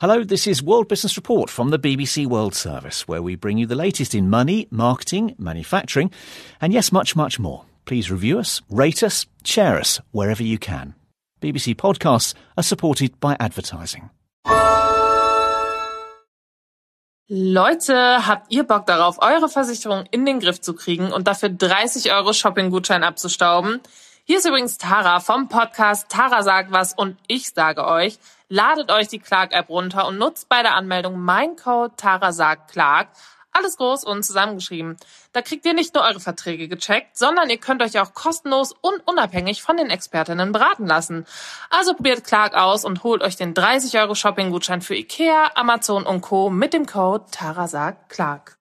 Hello, this is World Business Report from the BBC World Service, where we bring you the latest in money, marketing, manufacturing, and yes, much, much more. Please review us, rate us, share us wherever you can. BBC podcasts are supported by advertising. Leute, habt ihr Bock darauf, eure Versicherung in den Griff zu kriegen und dafür 30 Euro Shopping-Gutschein abzustauben? Hier ist übrigens Tara vom Podcast Tara sagt was und ich sage euch, Ladet euch die Clark-App runter und nutzt bei der Anmeldung mein Code TARASAGCLARK. Alles groß und zusammengeschrieben. Da kriegt ihr nicht nur eure Verträge gecheckt, sondern ihr könnt euch auch kostenlos und unabhängig von den Expertinnen beraten lassen. Also probiert Clark aus und holt euch den 30 Euro Shopping-Gutschein für Ikea, Amazon und Co. mit dem Code TARASAGCLARK.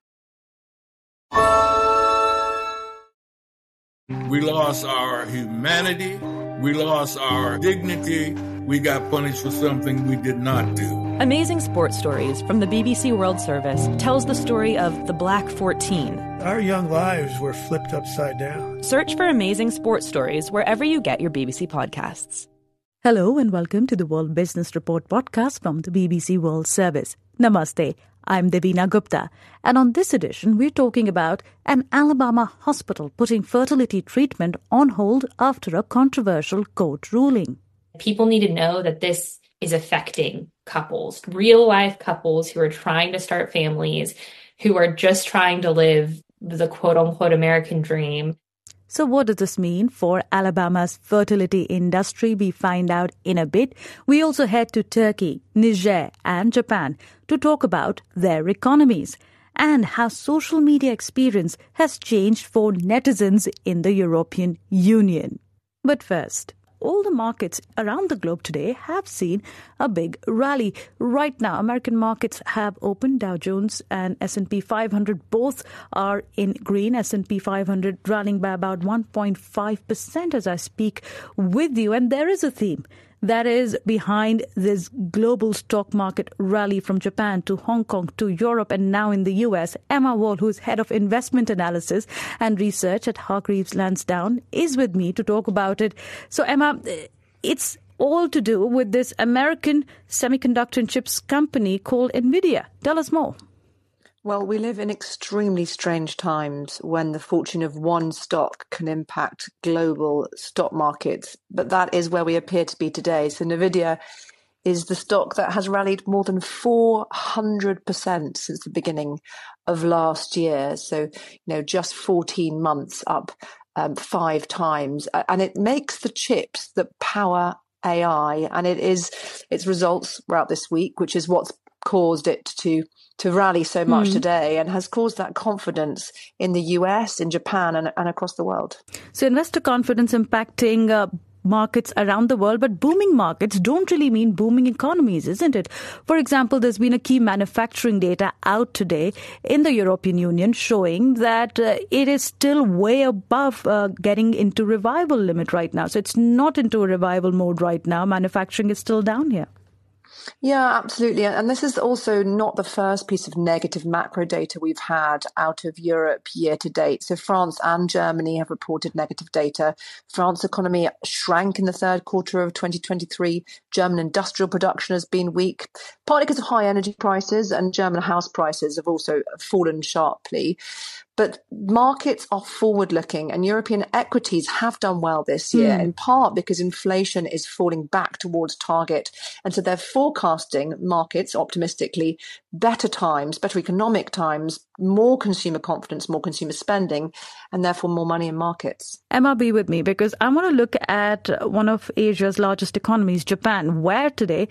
We lost our humanity. We lost our dignity. We got punished for something we did not do. Amazing Sports Stories from the BBC World Service tells the story of the Black 14. Our young lives were flipped upside down. Search for Amazing Sports Stories wherever you get your BBC podcasts. Hello and welcome to the World Business Report podcast from the BBC World Service. Namaste. I'm Devina Gupta, and on this edition, we're talking about an Alabama hospital putting fertility treatment on hold after a controversial court ruling. People need to know that this is affecting couples, real life couples who are trying to start families, who are just trying to live the quote unquote American dream. So, what does this mean for Alabama's fertility industry? We find out in a bit. We also head to Turkey, Niger, and Japan to talk about their economies and how social media experience has changed for netizens in the European Union. But first, all the markets around the globe today have seen a big rally. Right now, American markets have opened. Dow Jones and S&P 500 both are in green. S&P 500 running by about 1.5% as I speak with you. And there is a theme that is behind this global stock market rally from Japan to Hong Kong to Europe and now in the US. Emma Wall, who's head of investment analysis and research at Hargreaves Lansdown, is with me to talk about it. So, Emma, it's all to do with this American semiconductor and chips company called NVIDIA. Tell us more. Well, we live in extremely strange times when the fortune of one stock can impact global stock markets, but that is where we appear to be today. So, Nvidia is the stock that has rallied more than 400% since the beginning of last year. So, you know, just 14 months up um, five times. And it makes the chips that power AI, and it is its results were out this week, which is what's caused it to to rally so much mm. today and has caused that confidence in the US, in Japan, and, and across the world. So, investor confidence impacting uh, markets around the world, but booming markets don't really mean booming economies, isn't it? For example, there's been a key manufacturing data out today in the European Union showing that uh, it is still way above uh, getting into revival limit right now. So it's not into a revival mode right now. Manufacturing is still down here. Yeah, absolutely. And this is also not the first piece of negative macro data we've had out of Europe year to date. So France and Germany have reported negative data. France economy shrank in the third quarter of 2023. German industrial production has been weak, partly because of high energy prices and German house prices have also fallen sharply. But markets are forward looking and European equities have done well this year, mm. in part because inflation is falling back towards target. And so they're forecasting markets optimistically better times, better economic times, more consumer confidence, more consumer spending, and therefore more money in markets. Emma, be with me because I want to look at one of Asia's largest economies, Japan, where today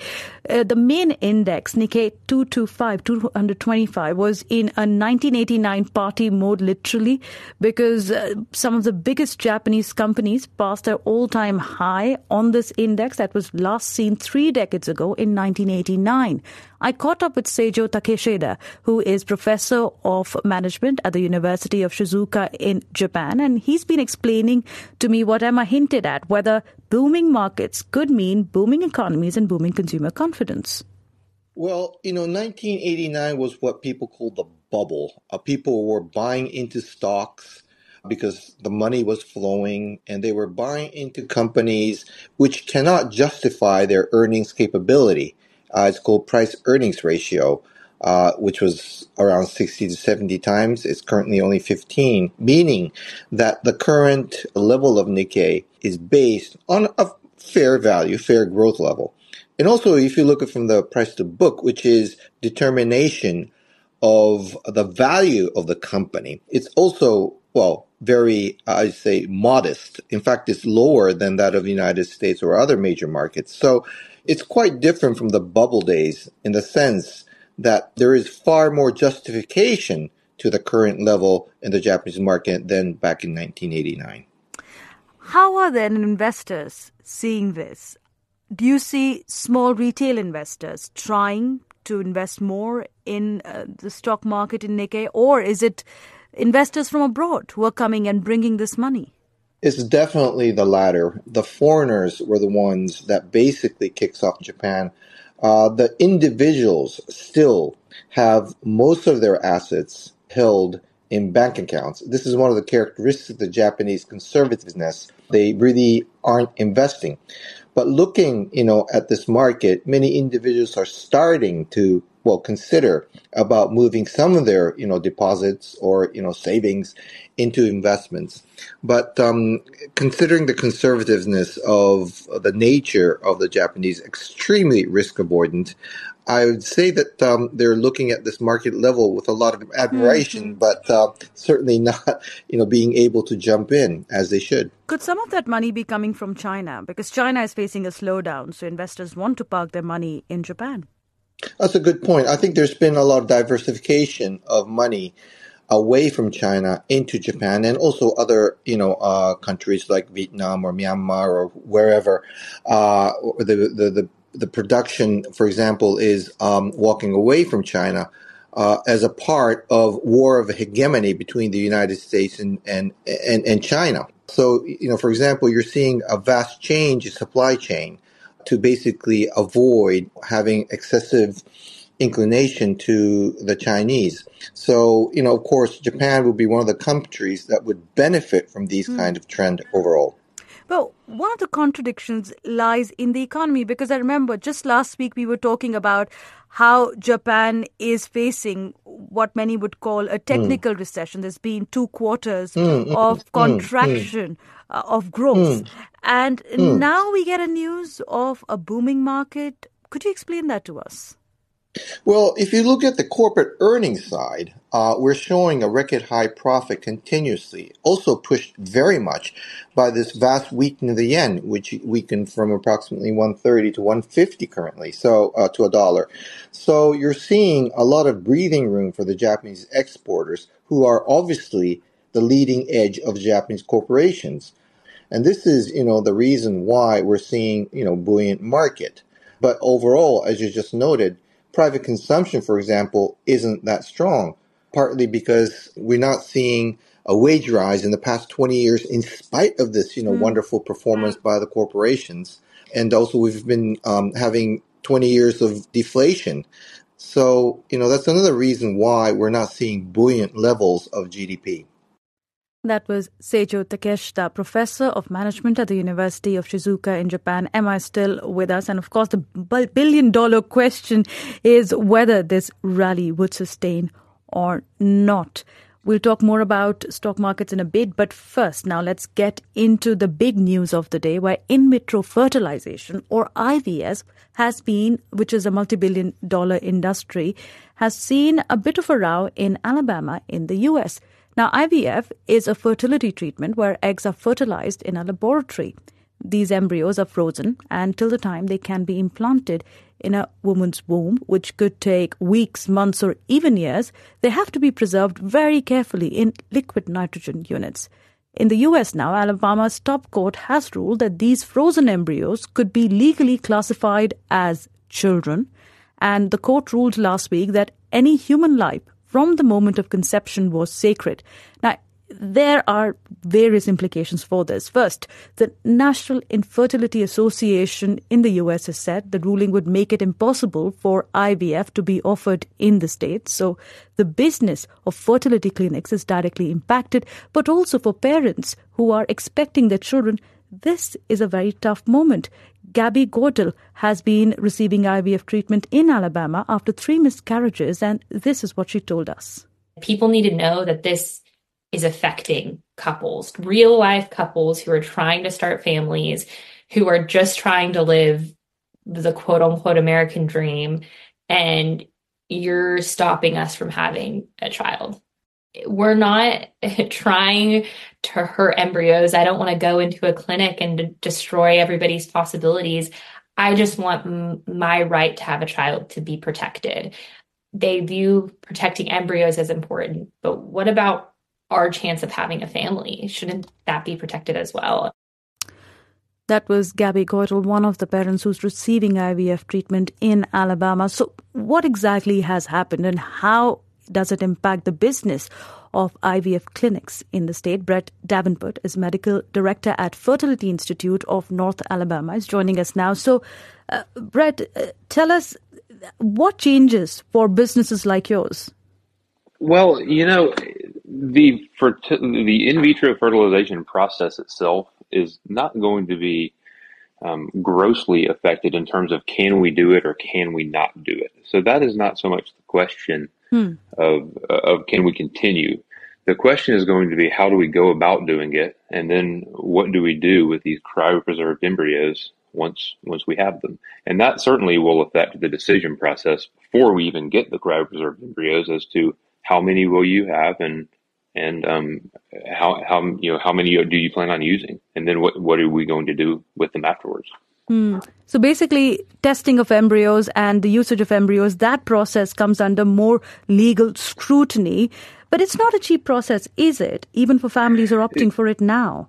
uh, the main index, Nikkei 225, 225, was in a 1989 party mode, literally, because uh, some of the biggest Japanese companies passed their all time high on this index that was last seen three decades ago in 1989. I caught up with Seijiro Takeshita, who is professor of management at the University of Shizuoka in Japan, and he's been explaining to me what Emma hinted at, whether booming markets could mean booming economies and booming consumer confidence. Well, you know, 1989 was what people called the bubble. Uh, people were buying into stocks because the money was flowing and they were buying into companies which cannot justify their earnings capability it's called price earnings ratio, uh, which was around 60 to 70 times. It's currently only 15, meaning that the current level of Nikkei is based on a fair value, fair growth level. And also, if you look at from the price to book, which is determination of the value of the company, it's also, well, very, I say, modest. In fact, it's lower than that of the United States or other major markets. So it's quite different from the bubble days in the sense that there is far more justification to the current level in the Japanese market than back in 1989. How are then investors seeing this? Do you see small retail investors trying to invest more in uh, the stock market in Nikkei, or is it investors from abroad who are coming and bringing this money? It's definitely the latter. The foreigners were the ones that basically kicks off Japan. Uh, the individuals still have most of their assets held in bank accounts. This is one of the characteristics of the Japanese conservativeness. They really aren't investing. But looking, you know, at this market, many individuals are starting to well consider about moving some of their you know deposits or you know savings into investments. But um, considering the conservativeness of the nature of the Japanese, extremely risk avoidant, I would say that um, they're looking at this market level with a lot of admiration, mm-hmm. but uh, certainly not, you know, being able to jump in as they should. Could some of that money be coming from China? Because China is facing a slowdown, so investors want to park their money in Japan. That's a good point. I think there's been a lot of diversification of money away from China into Japan and also other, you know, uh, countries like Vietnam or Myanmar or wherever. Uh, the, the, the, the, production, for example, is um, walking away from China. Uh, as a part of war of hegemony between the United States and, and, and, and China. So, you know, for example, you're seeing a vast change in supply chain to basically avoid having excessive inclination to the Chinese. So, you know, of course, Japan would be one of the countries that would benefit from these mm. kind of trend overall. Well, one of the contradictions lies in the economy because I remember just last week we were talking about how Japan is facing what many would call a technical mm. recession. There's been two quarters mm, of mm, contraction uh, of growth. And now we get a news of a booming market. Could you explain that to us? Well, if you look at the corporate earnings side, uh, we're showing a record high profit continuously, also pushed very much by this vast weakening of the yen, which weakened from approximately 130 to 150 currently, so uh, to a dollar. So you're seeing a lot of breathing room for the Japanese exporters, who are obviously the leading edge of Japanese corporations. And this is, you know, the reason why we're seeing, you know, buoyant market. But overall, as you just noted, private consumption, for example, isn't that strong, partly because we're not seeing a wage rise in the past 20 years in spite of this, you know, mm. wonderful performance by the corporations. And also we've been um, having 20 years of deflation. So, you know, that's another reason why we're not seeing buoyant levels of GDP. That was Seijiro Takeshita, professor of management at the University of Shizuoka in Japan. Am I still with us? And of course, the billion dollar question is whether this rally would sustain or not. We'll talk more about stock markets in a bit, but first, now let's get into the big news of the day where in vitro fertilization or IVF has been, which is a multi billion dollar industry, has seen a bit of a row in Alabama in the US. Now, IVF is a fertility treatment where eggs are fertilized in a laboratory. These embryos are frozen until the time they can be implanted in a woman's womb, which could take weeks, months, or even years. They have to be preserved very carefully in liquid nitrogen units. In the US now, Alabama's top court has ruled that these frozen embryos could be legally classified as children. And the court ruled last week that any human life from the moment of conception was sacred. Now, there are various implications for this. First, the National Infertility Association in the US has said the ruling would make it impossible for IVF to be offered in the States. So the business of fertility clinics is directly impacted, but also for parents who are expecting their children, this is a very tough moment. Gabby Goidel has been receiving IVF treatment in Alabama after three miscarriages, and this is what she told us. People need to know that this is affecting couples, real life couples who are trying to start families, who are just trying to live the quote unquote American dream, and you're stopping us from having a child. We're not trying to hurt embryos. I don't want to go into a clinic and destroy everybody's possibilities. I just want m- my right to have a child to be protected. They view protecting embryos as important, but what about our chance of having a family? Shouldn't that be protected as well? That was Gabby Goidel, one of the parents who's receiving IVF treatment in Alabama. So, what exactly has happened and how does it impact the business of IVF clinics in the state? Brett Davenport is medical director at Fertility Institute of North Alabama, is joining us now. So, uh, Brett, uh, tell us what changes for businesses like yours? Well, you know, the the in vitro fertilization process itself is not going to be um, grossly affected in terms of can we do it or can we not do it. So that is not so much the question hmm. of of can we continue. The question is going to be how do we go about doing it, and then what do we do with these cryopreserved embryos once once we have them, and that certainly will affect the decision process before we even get the cryopreserved embryos as to how many will you have and and um, how how you know how many do you plan on using, and then what what are we going to do with them afterwards? Hmm. So basically, testing of embryos and the usage of embryos, that process comes under more legal scrutiny. But it's not a cheap process, is it? Even for families who are opting for it now.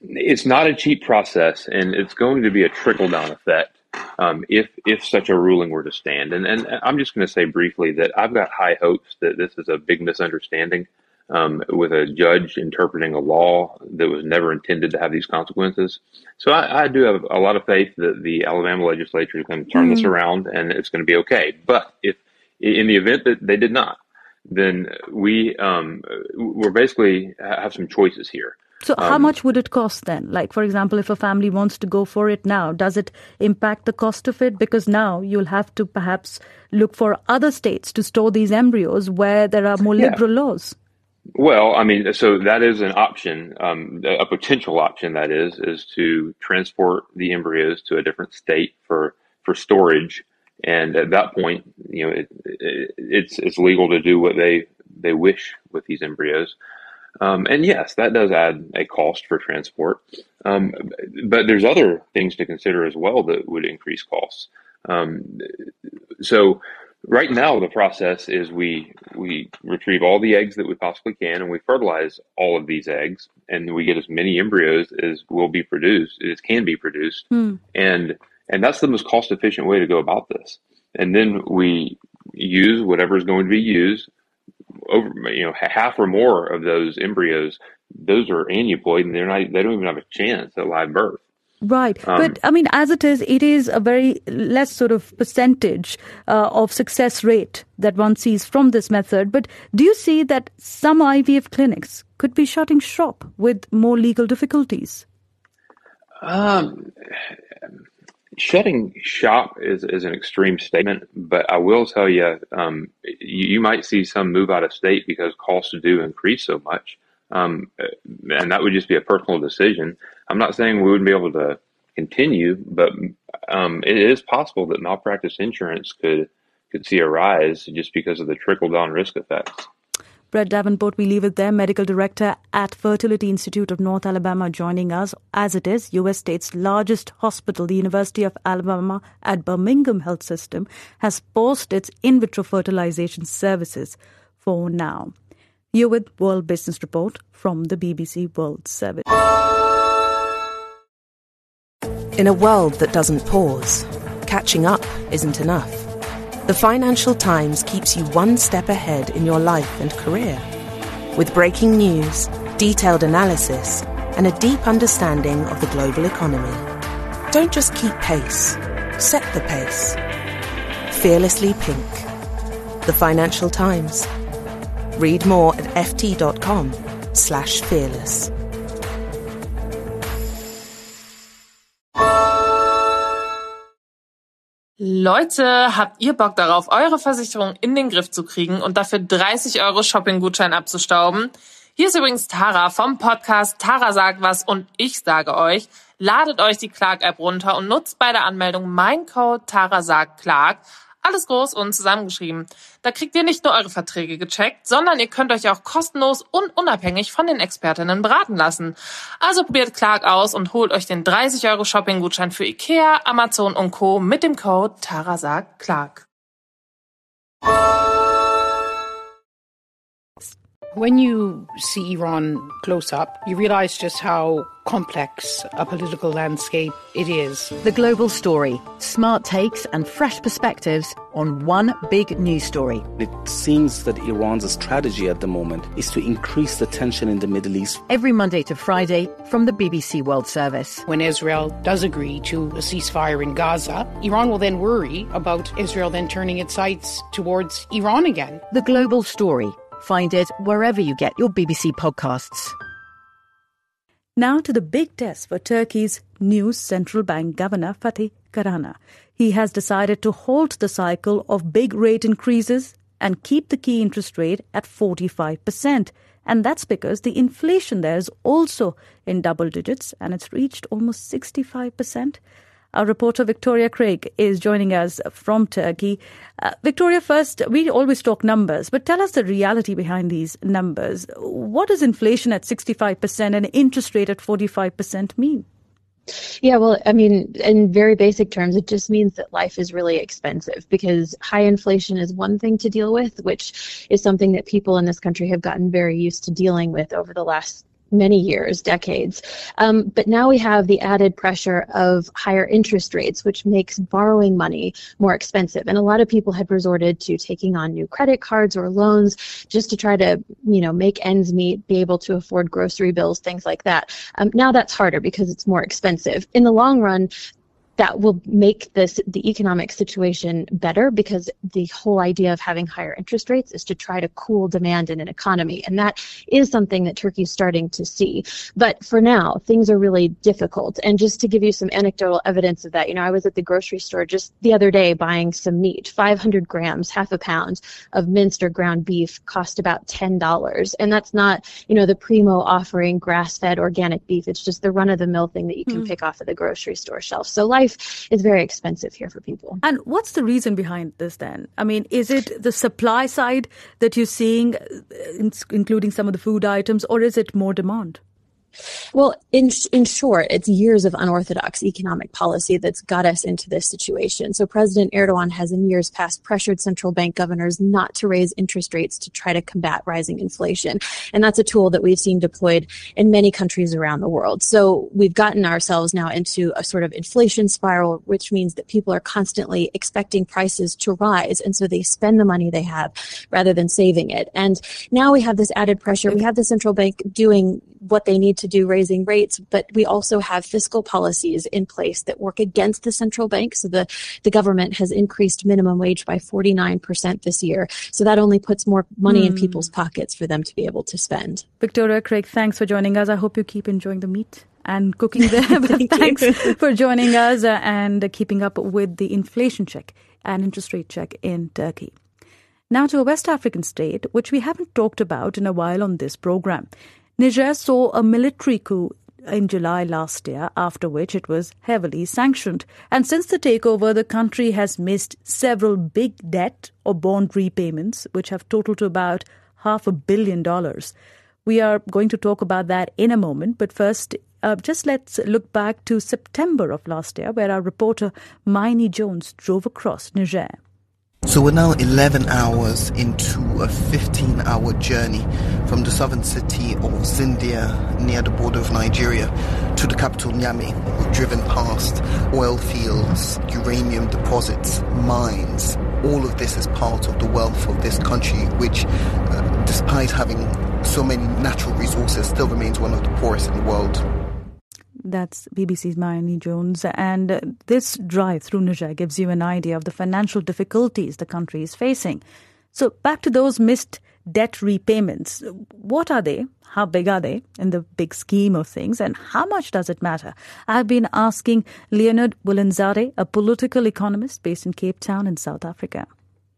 It's not a cheap process, and it's going to be a trickle down effect um, if if such a ruling were to stand. And and I'm just going to say briefly that I've got high hopes that this is a big misunderstanding um, with a judge interpreting a law that was never intended to have these consequences. So I, I do have a lot of faith that the Alabama legislature is going to turn mm. this around and it's going to be okay. But if in the event that they did not, then we um, we're basically have some choices here. So, how um, much would it cost then? Like, for example, if a family wants to go for it now, does it impact the cost of it? Because now you'll have to perhaps look for other states to store these embryos where there are more yeah. liberal laws. Well, I mean, so that is an option, um, a potential option that is, is to transport the embryos to a different state for, for storage. And at that point, you know, it, it, it's, it's legal to do what they, they wish with these embryos. Um, and yes, that does add a cost for transport. Um, but there's other things to consider as well that would increase costs. Um, so right now the process is we we retrieve all the eggs that we possibly can and we fertilize all of these eggs and we get as many embryos as will be produced as can be produced. Mm. and and that's the most cost efficient way to go about this. And then we use whatever is going to be used over you know half or more of those embryos. Those are aneuploid and they're not they don't even have a chance at live birth Right. Um, but I mean, as it is, it is a very less sort of percentage uh, of success rate that one sees from this method. But do you see that some IVF clinics could be shutting shop with more legal difficulties? Um, shutting shop is, is an extreme statement, but I will tell you, um, you, you might see some move out of state because costs do increase so much. Um, and that would just be a personal decision. I'm not saying we wouldn't be able to continue, but um, it is possible that malpractice insurance could could see a rise just because of the trickle down risk effects. Brett Davenport, we leave it there, medical director at Fertility Institute of North Alabama, joining us. As it is, U.S. state's largest hospital, the University of Alabama at Birmingham Health System, has paused its in vitro fertilization services for now. You're with World Business Report from the BBC World Service. In a world that doesn't pause, catching up isn't enough. The Financial Times keeps you one step ahead in your life and career. With breaking news, detailed analysis, and a deep understanding of the global economy. Don't just keep pace, set the pace. Fearlessly Pink. The Financial Times. Read more at ft.com slash fearless. Leute, habt ihr Bock darauf, eure Versicherung in den Griff zu kriegen und dafür 30 Euro Shopping-Gutschein abzustauben? Hier ist übrigens Tara vom Podcast Tara sagt was und ich sage euch, ladet euch die Clark-App runter und nutzt bei der Anmeldung mein Code Tara sagt Clark alles groß und zusammengeschrieben. Da kriegt ihr nicht nur eure Verträge gecheckt, sondern ihr könnt euch auch kostenlos und unabhängig von den Expertinnen beraten lassen. Also probiert Clark aus und holt euch den 30 Euro Shopping-Gutschein für Ikea, Amazon und Co. mit dem Code TARASAG Clark. When you see Iran close up, you realize just how complex a political landscape it is. The global story, smart takes and fresh perspectives on one big news story. It seems that Iran's strategy at the moment is to increase the tension in the Middle East. Every Monday to Friday from the BBC World Service. When Israel does agree to a ceasefire in Gaza, Iran will then worry about Israel then turning its sights towards Iran again. The global story Find it wherever you get your BBC podcasts. Now to the big test for Turkey's new central bank governor, Fatih Karahan. He has decided to halt the cycle of big rate increases and keep the key interest rate at 45%. And that's because the inflation there is also in double digits and it's reached almost 65%. Our reporter Victoria Craig is joining us from Turkey. Uh, Victoria, first, we always talk numbers, but tell us the reality behind these numbers. What does inflation at 65% and interest rate at 45% mean? Yeah, well, I mean, in very basic terms, it just means that life is really expensive because high inflation is one thing to deal with, which is something that people in this country have gotten very used to dealing with over the last many years, decades. Um, but now we have the added pressure of higher interest rates, which makes borrowing money more expensive. And a lot of people had resorted to taking on new credit cards or loans just to try to, you know, make ends meet, be able to afford grocery bills, things like that. Um, now that's harder because it's more expensive. In the long run, that will make this the economic situation better because the whole idea of having higher interest rates is to try to cool demand in an economy. And that is something that Turkey's starting to see. But for now things are really difficult. And just to give you some anecdotal evidence of that you know I was at the grocery store just the other day buying some meat 500 grams half a pound of minced or ground beef cost about $10 and that's not you know the primo offering grass-fed organic beef. It's just the run-of-the-mill thing that you can mm. pick off at the grocery store shelf. So life life is very expensive here for people. And what's the reason behind this then? I mean, is it the supply side that you're seeing, uh, including some of the food items, or is it more demand? Well, in in short, it's years of unorthodox economic policy that's got us into this situation. So President Erdogan has in years past pressured central bank governors not to raise interest rates to try to combat rising inflation. And that's a tool that we've seen deployed in many countries around the world. So we've gotten ourselves now into a sort of inflation spiral, which means that people are constantly expecting prices to rise. And so they spend the money they have rather than saving it. And now we have this added pressure. We have the central bank doing what they need to do raising rates, but we also have fiscal policies in place that work against the central bank. So the, the government has increased minimum wage by 49% this year. So that only puts more money mm. in hmm. people's pockets for them to be able to spend. Victoria Craig, thanks for joining us. I hope you keep enjoying the meat and cooking there. Thank thanks for joining us and keeping up with the inflation check and interest rate check in Turkey. Now to a West African state, which we haven't talked about in a while on this program. Niger saw a military coup in July last year, after which it was heavily sanctioned. And since the takeover, the country has missed several big debt or bond repayments, which have totaled to about half a billion dollars. We are going to talk about that in a moment, but first, uh, just let's look back to September of last year, where our reporter Mayeni Jones drove across Niger. So we're now 11 hours into a 15 hour journey from the southern city of Zinder near the border of Nigeria to the capital Niamey. We've driven past oil fields, uranium deposits, mines. All of this is part of the wealth of this country which, uh, despite having so many natural resources, still remains one of the poorest in the world. That's BBC's Mayeni Jones. And this drive through Niger gives you an idea of the financial difficulties the country is facing. So, back to those missed debt repayments. What are they? How big are they in the big scheme of things? And how much does it matter? I've been asking Leonard Bulanzare, a political economist based in Cape Town in South Africa.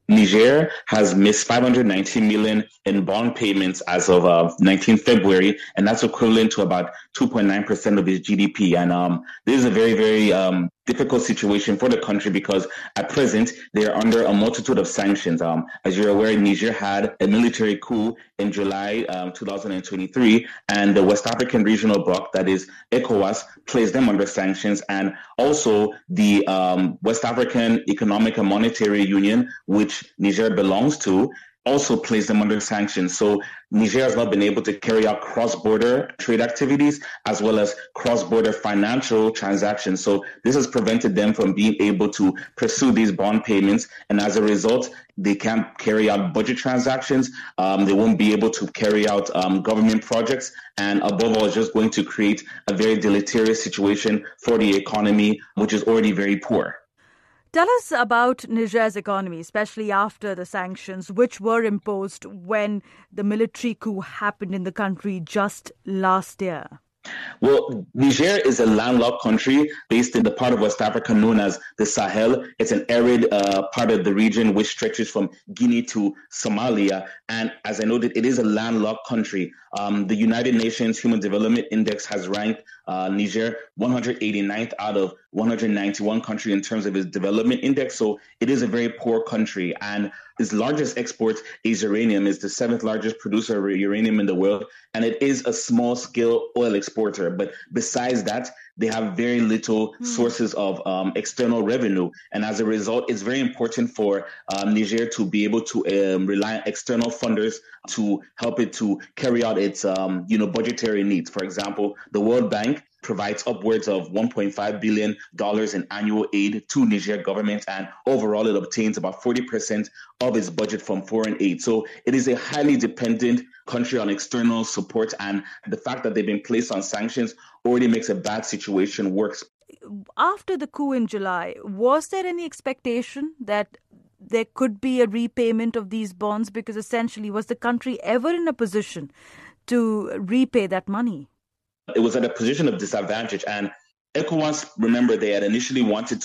Niger has missed 519 million in bond payments as of uh, 19 February, and that's equivalent to about 2.9% of its GDP. And um, this is a very, very um, difficult situation for the country because at present they are under a multitude of sanctions. Um, as you're aware, Niger had a military coup in July um, 2023, and the West African Regional Bloc, that is ECOWAS, placed them under sanctions, and also the um, West African Economic and Monetary Union, which Niger belongs to, also placed them under sanctions. So Niger has not been able to carry out cross-border trade activities as well as cross-border financial transactions. So this has prevented them from being able to pursue these bond payments, and as a result, they can't carry out budget transactions. Um, they won't be able to carry out um, government projects, and above all, it's just going to create a very deleterious situation for the economy, which is already very poor. Tell us about Niger's economy, especially after the sanctions which were imposed when the military coup happened in the country just last year. Well, Niger is a landlocked country based in the part of West Africa known as the Sahel. It's an arid uh, part of the region which stretches from Guinea to Somalia. And as I noted, it is a landlocked country. Um, the United Nations Human Development Index has ranked uh, Niger 189th out of 191 country in terms of its development index. So it is a very poor country. And its largest export is uranium, is the seventh largest producer of uranium in the world. And it is a small scale oil exporter. But besides that, they have very little mm. sources of um, external revenue. And as a result, it's very important for um, Niger to be able to um, rely on external funders to help it to carry out its, um, you know, budgetary needs. For example, the World Bank provides upwards of $1.5 billion in annual aid to Niger government, and overall it obtains about 40% of its budget from foreign aid. So it is a highly dependent country on external support, and the fact that they've been placed on sanctions already makes a bad situation worse. After the coup in July, was there any expectation that there could be a repayment of these bonds? Because essentially, was the country ever in a position to repay that money? It was at a position of disadvantage. And ECOWAS, remember, they had initially wanted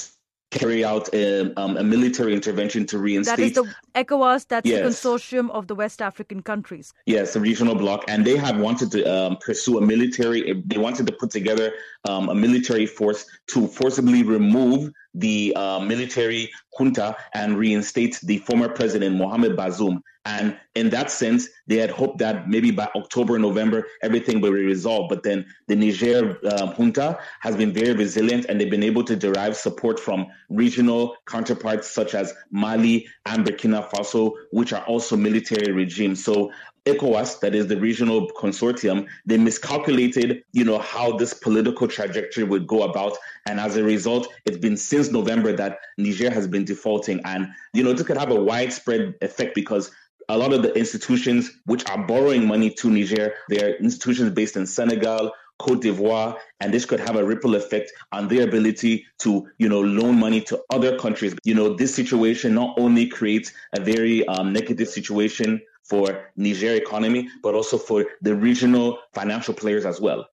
carry out a, um, a, military intervention to reinstate. That is the ECOWAS, that's yes. the consortium of the West African countries. Yes, the regional bloc. And they have wanted to um, pursue a military, they wanted to put together um, a military force to forcibly remove the uh, military junta and reinstate the former president, Mohamed Bazoum. And in that sense, they had hoped that maybe by October, November, everything will be resolved. But then the Niger uh, junta has been very resilient and they've been able to derive support from regional counterparts such as Mali and Burkina Faso, which are also military regimes. So ECOWAS, that is the regional consortium, they miscalculated, you know, how this political trajectory would go about. And as a result, it's been since November that Niger has been defaulting. And, you know, this could have a widespread effect because a lot of the institutions which are borrowing money to Niger, they're institutions based in Senegal, Cote d'Ivoire, and this could have a ripple effect on their ability to, you know, loan money to other countries. You know, this situation not only creates a very um, negative situation for Niger economy, but also for the regional financial players as well.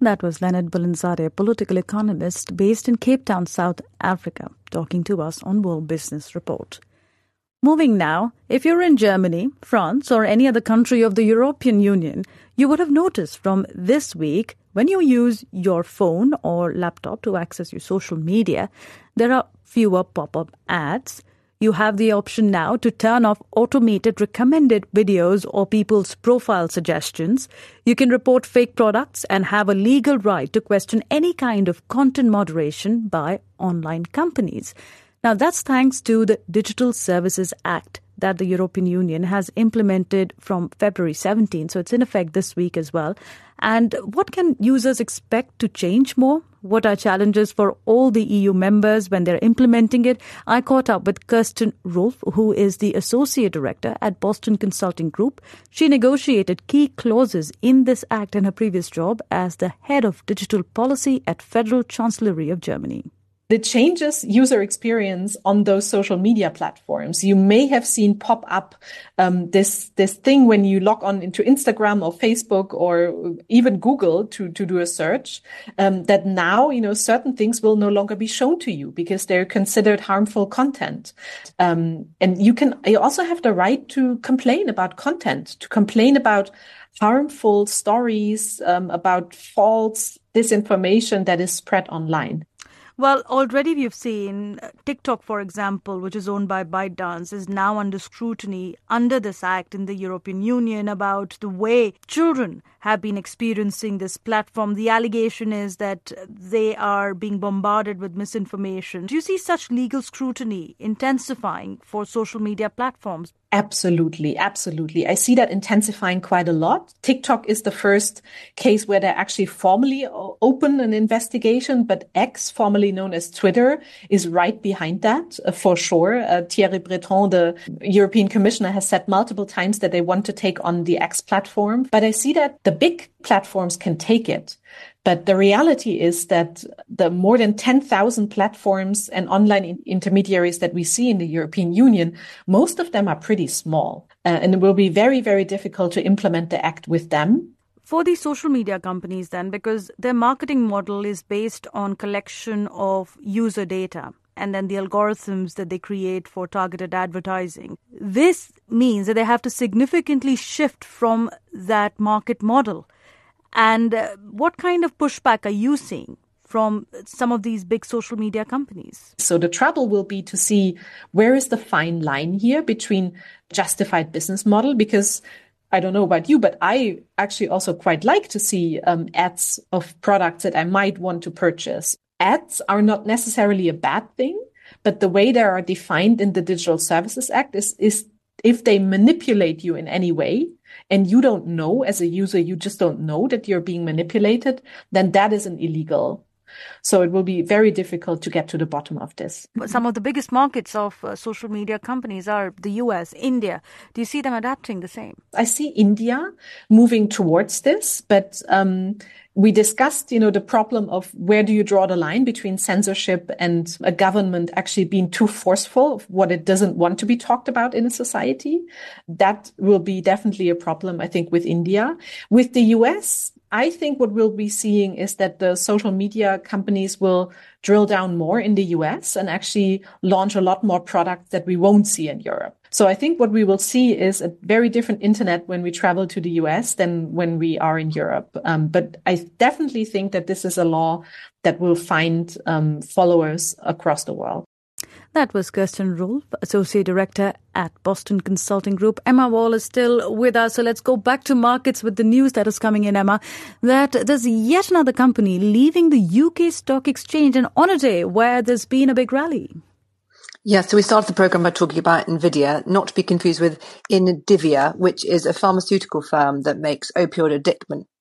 That was Leonard Bulanzare, a political economist based in Cape Town, South Africa, talking to us on World Business Report. Moving now, if you're in Germany, France, or any other country of the European Union, you would have noticed from this week when you use your phone or laptop to access your social media, there are fewer pop up ads you have the option now to turn off automated recommended videos or people's profile suggestions. You can report fake products and have a legal right to question any kind of content moderation by online companies. Now, that's thanks to the Digital Services Act that the European Union has implemented from February 17. So it's in effect this week as well. And what can users expect to change more? What are challenges for all the EU members when they're implementing it? I caught up with Kirsten Rulf, who is the Associate Director at Boston Consulting Group. She negotiated key clauses in this act in her previous job as the Head of Digital Policy at Federal Chancellery of Germany. It changes user experience on those social media platforms. You may have seen pop up um, this this thing when you log on into Instagram or Facebook or even Google to to do a search. Um, that now you know certain things will no longer be shown to you because they're considered harmful content. Um, and you can you also have the right to complain about content, to complain about harmful stories, um, about false disinformation that is spread online. Well, already we've seen uh, TikTok, for example, which is owned by ByteDance, is now under scrutiny under this act in the European Union about the way children have been experiencing this platform. The allegation is that they are being bombarded with misinformation. Do you see such legal scrutiny intensifying for social media platforms? Absolutely, absolutely. I see that intensifying quite a lot. TikTok is the first case where they actually formally open an investigation, but X, formerly known as Twitter, is right behind that uh, for sure. Uh, Thierry Breton, the European Commissioner, has said multiple times that they want to take on the X platform. But I see that the big platforms can take it. But the reality is that the more than 10,000 platforms and online in- intermediaries that we see in the European Union, most of them are pretty small. Uh, and it will be very, very difficult to implement the act with them. For these social media companies, then, because their marketing model is based on collection of user data and then the algorithms that they create for targeted advertising. This means that they have to significantly shift from that market model and uh, what kind of pushback are you seeing from some of these big social media companies? So the trouble will be to see where is the fine line here between justified business model because I don't know about you, but I actually also quite like to see um, ads of products that I might want to purchase. Ads are not necessarily a bad thing, but the way they are defined in the Digital Services Act is, is if they manipulate you in any way, and you don't know as a user, you just don't know that you're being manipulated, then that is an illegal. So it will be very difficult to get to the bottom of this. Some of the biggest markets of uh, social media companies are the US, India. Do you see them adapting the same? I see India moving towards this, but um, we discussed, you know, the problem of where do you draw the line between censorship and a government actually being too forceful of what it doesn't want to be talked about in a society. That will be definitely a problem, I think, with India. With the US, I think what we'll be seeing is that the social media companies will drill down more in the US and actually launch a lot more products that we won't see in Europe. So I think what we will see is a very different internet when we travel to the US than when we are in Europe. Um, but I definitely think that this is a law that will find um, followers across the world. That was Kirsten Rulf, Associate Director at Boston Consulting Group. Emma Wall is still with us. So let's go back to markets with the news that is coming in, Emma, that there's yet another company leaving the UK Stock Exchange and on a day where there's been a big rally. Yeah, so we started the program by talking about NVIDIA, not to be confused with Indivior, which is a pharmaceutical firm that makes opioid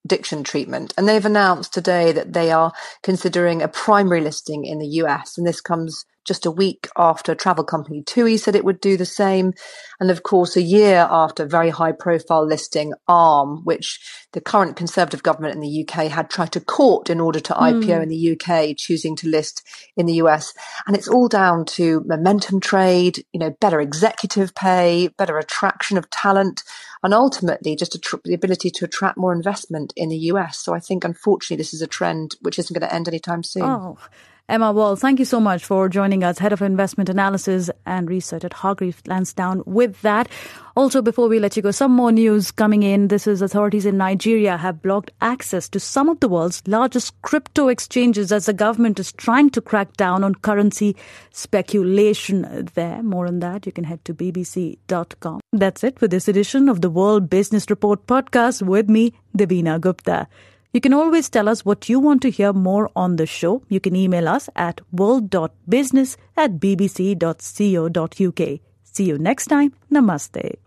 addiction treatment. And they've announced today that they are considering a primary listing in the US. And this comes just a week after travel company TUI said it would do the same. And of course, a year after very high profile listing ARM, which the current Conservative government in the UK had tried to court in order to mm. IPO in the UK, choosing to list in the US. And it's all down to momentum trade, you know, better executive pay, better attraction of talent, and ultimately just tr- the ability to attract more investment in the US. So I think, unfortunately, this is a trend which isn't going to end anytime soon. Oh. Emma Wall, thank you so much for joining us, Head of Investment Analysis and Research at Hargreaves Lansdown. With that, also before we let you go, some more news coming in. This is authorities in Nigeria have blocked access to some of the world's largest crypto exchanges as the government is trying to crack down on currency speculation there. More on that, you can head to bbc.com. That's it for this edition of the World Business Report podcast with me, Devina Gupta. You can always tell us what you want to hear more on the show. You can email us at world.business at bbc.co.uk. See you next time. Namaste.